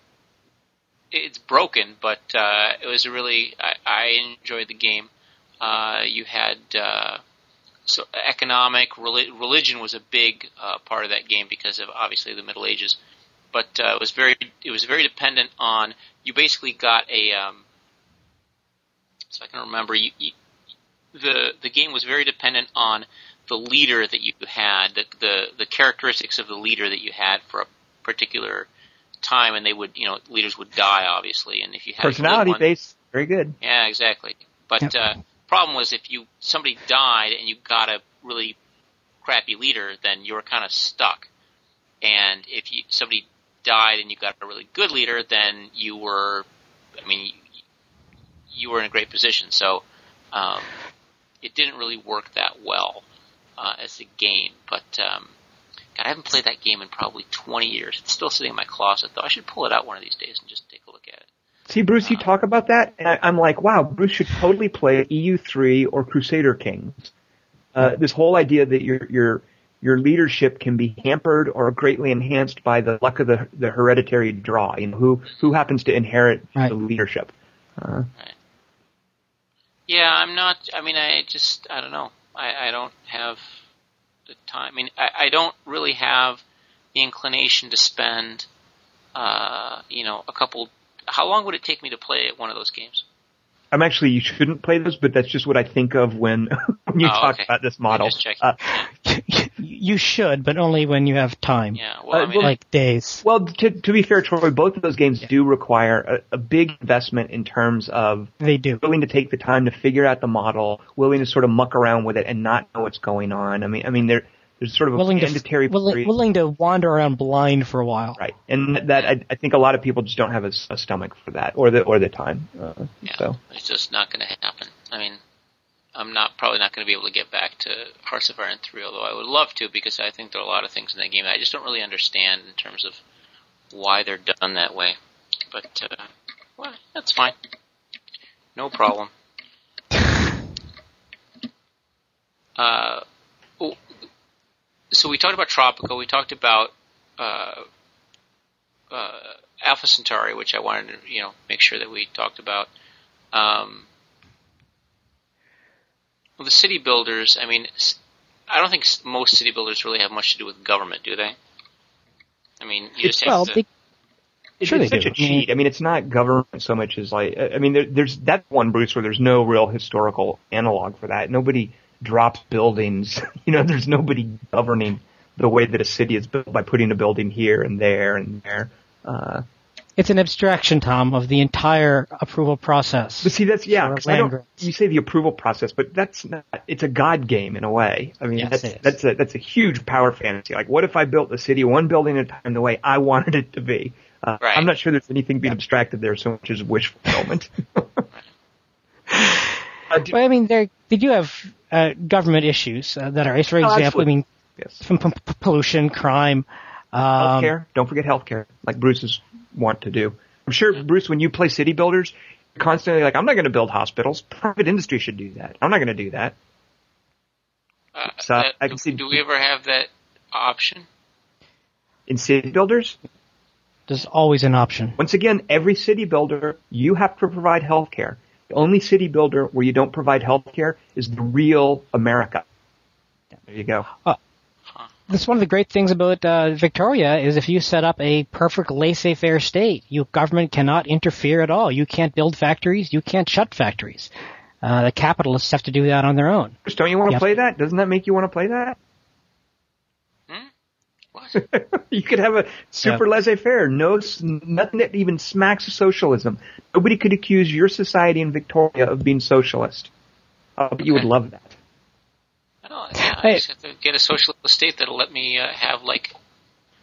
it's broken, but uh, it was a really, I, I enjoyed the game. Uh, you had uh, so economic, reli- religion was a big uh, part of that game because of obviously the Middle Ages. But uh, it was very, it was very dependent on. You basically got a, um, so I can remember. You, you, the the game was very dependent on the leader that you had, the, the the characteristics of the leader that you had for a particular time, and they would, you know, leaders would die, obviously, and if you had Personality one- based. Very good. yeah, exactly. But Yep. uh, problem was if you somebody died and you got a really crappy leader, then you were kind of stuck. And if you somebody died and you got a really good leader, then you were, I mean, you, you were in a great position. So um, it didn't really work that well uh, as a game. But God, I haven't played that game in probably 20 years. It's still sitting in my closet, though. I should pull it out one of these days and just take a look at it. See, Bruce, you talk about that, and I, I'm like, wow, Bruce should totally play EU3 or Crusader Kings. Uh, this whole idea that your your your leadership can be hampered or greatly enhanced by the luck of the the hereditary draw. You know, who who happens to inherit Right. the leadership. Uh, Yeah, I'm not. I mean, I just I don't know. I, I don't have the time. I mean, I, I don't really have the inclination to spend, uh, you know, a couple. How long would it take me to play one of those games? I'm actually you shouldn't play those, but that's just what I think of when (laughs) when you Oh, talk okay. about this model. Just. Uh, (laughs) you should, but only when you have time. Yeah. Well, Uh, I mean, Like days. well, to, to be fair, Troy, both of those games do require a, a big investment in terms of They do. willing to take the time to figure out the model, willing to sort of muck around with it and not know what's going on. I mean, I mean, there, there's sort of a Willing to, mandatory willing, willing to wander around blind for a while. right, and that I, I think a lot of people just don't have a, a, stomach for that or the or the time. Uh, yeah, So it's just not going to happen. I mean, I'm not probably not going to be able to get back to Hearts of Iron three, although I would love to because I think there are a lot of things in that game that I just don't really understand in terms of why they're done that way. But uh, well, that's fine. No problem. (laughs) Uh, so we talked about Tropico. We talked about uh, uh, Alpha Centauri, which I wanted to you know make sure that we talked about. Um, well, the city builders. I mean, I don't think most city builders really have much to do with government, do they? I mean, you just have Well, to. they, it's, Sure it's such do. a cheat. I mean, it's not government so much as like I mean, there, there's that one Bruce where there's no real historical analog for that. Nobody drops buildings. (laughs) You know, there's nobody governing the way that a city is built by putting a building here and there and there. Uh, it's an abstraction, Tom, of the entire approval process. But see, that's yeah. I don't, you say the approval process, but that's not. It's a god game in a way. I mean, Yes, that's that's a that's a huge power fantasy. Like, what if I built the city one building at a time the way I wanted it to be? Uh, Right. I'm not sure there's anything being abstracted there so much as wish fulfillment. (laughs) (laughs) Uh, do- But I mean, they they do have uh, government issues uh, that are, for Oh, example, I mean, yes. from p- p- pollution, crime. Um, Healthcare. Don't forget healthcare, like Bruce's want to do. I'm sure Bruce, when you play city builders, you're constantly like, I'm not going to build hospitals. Private industry should do that. I'm not going to do that. uh, so that- I can do, see- do we ever have that option? In city builders, There's always an option. Once again, every city builder, you have to provide health care. The only city builder where you don't provide health care is the real America. There you go. That's one of the great things about uh, Victoria is if you set up a perfect laissez-faire state, your government cannot interfere at all. You can't build factories. You can't shut factories. Uh, the capitalists have to do that on their own. Don't you want to Yeah. play that? Doesn't that make you want to play that? (laughs) You could have a super laissez-faire, no, nothing that even smacks of socialism. Nobody could accuse your society in Victoria of being socialist. Uh, but you would love that. Oh, yeah, I Hey. just have to get a socialist state that'll let me uh, have like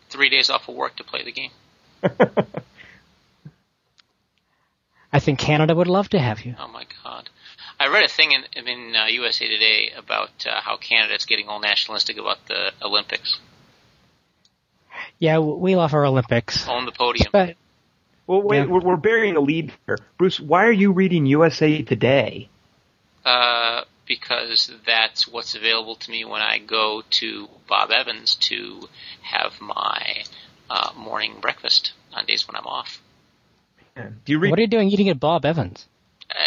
three days off of work to play the game. (laughs) I think Canada would love to have you. Oh my god! I read a thing in, in uh, USA Today about uh, how Canada's getting all nationalistic about the Olympics. Yeah, we love our Olympics. On the podium. But Well, wait, Yeah. we're, we're burying a lead here. Bruce, why are you reading USA Today? Uh, because that's what's available to me when I go to Bob Evans to have my uh, morning breakfast on days when I'm off. Do you read what are you doing eating at Bob Evans?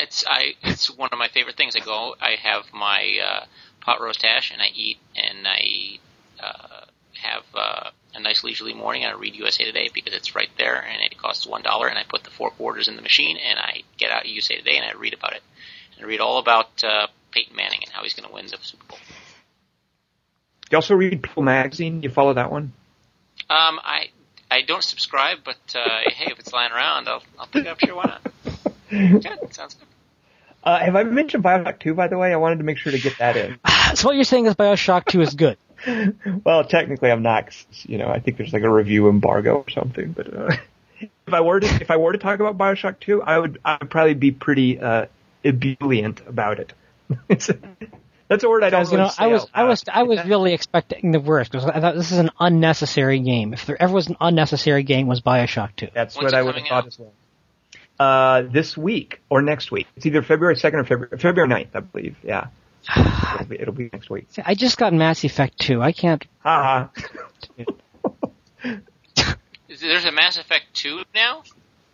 It's I. It's one of my favorite things. I go. I have my uh, pot roast hash, and I eat, and I uh, have uh, a nice leisurely morning. I read USA Today because it's right there, and it costs one dollar. And I put the four quarters in the machine, and I get out USA Today, and I read about it. And I read all about uh, Peyton Manning and how he's going to win the Super Bowl. you also read People Magazine? You follow that one? Um, I I don't subscribe, but uh, hey, if it's lying around, I'll I'll pick it up. Sure, why not? (laughs) Good, sounds good. Uh, have I mentioned Bioshock 2, by the way? I wanted to make sure to get that in. (laughs) So what you're saying is Bioshock 2 is good. (laughs) well, technically I'm not, 'cause, you know, I think there's like a review embargo or something, but, uh, if I were to, if I were to talk about Bioshock 2, I would, I would probably be pretty, uh, ebullient about it. It's, (laughs) That's a word I don't you know, say I was out I was. I was really expecting the worst because I thought this is an unnecessary game. If there ever was an unnecessary game, was Bioshock Two. That's When's what I would have thought out? as well. Uh, this week or next week. It's either February 2nd or February, February 9th, I believe. Yeah. (sighs) It'll be, it'll be next week. See, I just got Mass Effect Two. I can't. Ha Is- There's a Mass Effect 2 now?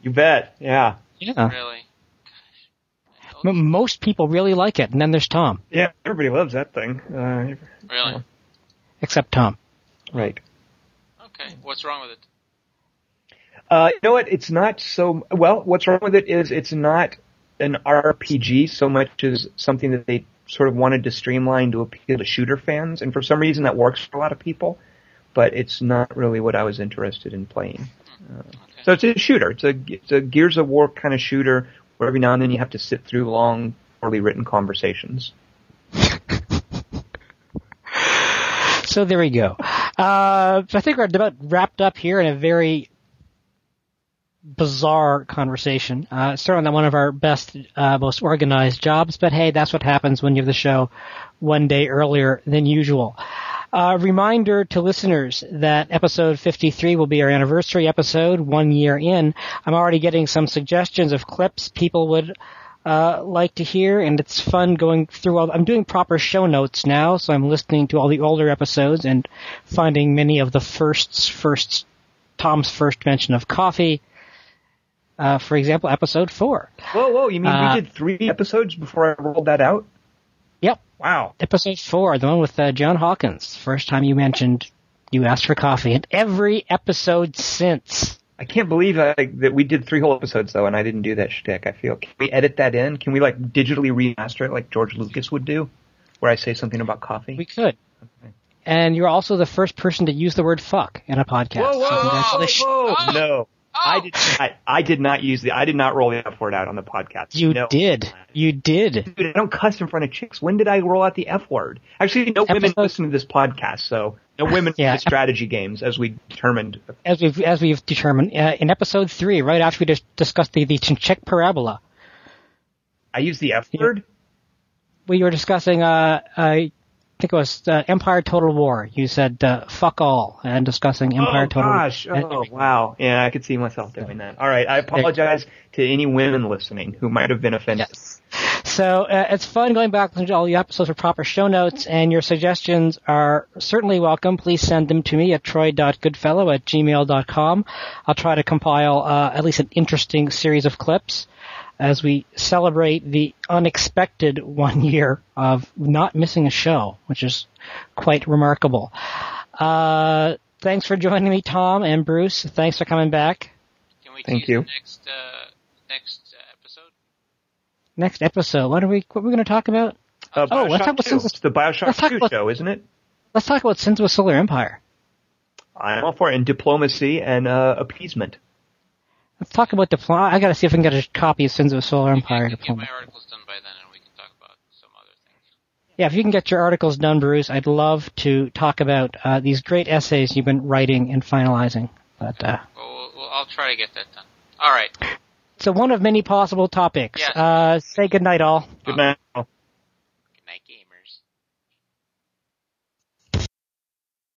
You bet. Yeah. Yeah. Really? M- most people really like it, and then there's Tom, Yeah, everybody loves that thing. Uh, Really? except Tom. right. Okay. What's wrong with it? Uh, you know what? It's not so well. What's wrong with it is it's not an RPG so much as something that they sort of wanted to streamline to appeal to shooter fans, and for some reason that works for a lot of people. But it's not really what I was interested in playing. Uh, so it's a shooter. It's a it's a Gears of War kind of shooter where every now and then you have to sit through long, poorly written conversations. (laughs) So there we go. Uh, I think we're about wrapped up here in a very bizarre conversation. Uh, certainly not one of our best, uh, most organized jobs, but hey, that's what happens when you have the show one day earlier than usual. Uh, reminder to listeners that episode 53 will be our anniversary episode, one year in. I'm already getting some suggestions of clips people would uh, like to hear, and it's fun going through all. I'm doing proper show notes now, so I'm listening to all the older episodes and finding many of the firsts, first Tom's first mention of coffee. Uh, for example, episode four. Whoa, whoa! You mean Uh, we did three episodes before I rolled that out? Yep, Wow. episode four, the one with uh, John Hawkins. First time you mentioned you asked for coffee, and every episode since. I can't believe uh, that we did three whole episodes though, and I didn't do that shtick. I feel. Can we edit that in? Can we like digitally remaster it like George Lucas would do, where I say something about coffee? We could. And you're also the first person to use the word fuck in a podcast. whoa, So whoa, congratulations. whoa, Oh. I did. I, I did not use the. I did not roll the F word out on the podcast. You no. did. You did. Dude, I don't cuss in front of chicks. When did I roll out the F word? Actually, no women Episode- listen to this podcast, so no women (laughs) Yeah. play strategy games, as we determined. As we've as we've determined uh, in episode three, right after we just discussed the the Chinchek parabola, I used the F word. we were discussing. Uh, I think it was uh, Empire Total War. You said uh, "fuck all" and discussing Empire oh Total. gosh! and- Oh wow! Yeah, I could see myself doing that. All right, I apologize to any women listening who might have been offended. Yes. So uh, it's fun going back to all the episodes for proper show notes, and your suggestions are certainly welcome. Please send them to me at troy.goodfellow at gmail.com. I'll try to compile uh, at least an interesting series of clips as we celebrate the unexpected one year of not missing a show, which is quite remarkable. Uh, thanks for joining me, Tom and Bruce. Thanks for coming back. Can we Thank you. next uh, next uh, episode? Next episode, what are we? What are we going to talk about? Uh, Oh, let's talk about 2. Sins It's the Bioshock let's talk 2 about- show, isn't it? Let's talk about Sins of a Solar Empire. I'm all for it. And diplomacy and uh, appeasement. Let's talk about the diplomacy. I gotta see if I can get a copy of Sins of a Solar Empire. I can get Diploma. my articles done by then, and we can talk about some other things. Yeah, if you can get your articles done, Bruce, I'd love to talk about uh, these great essays you've been writing and finalizing. But uh, Well, we'll, we'll I'll try to get that done. All right. so one of many possible topics. Yes. Uh, say goodnight, all. Good night. All. Good night, game.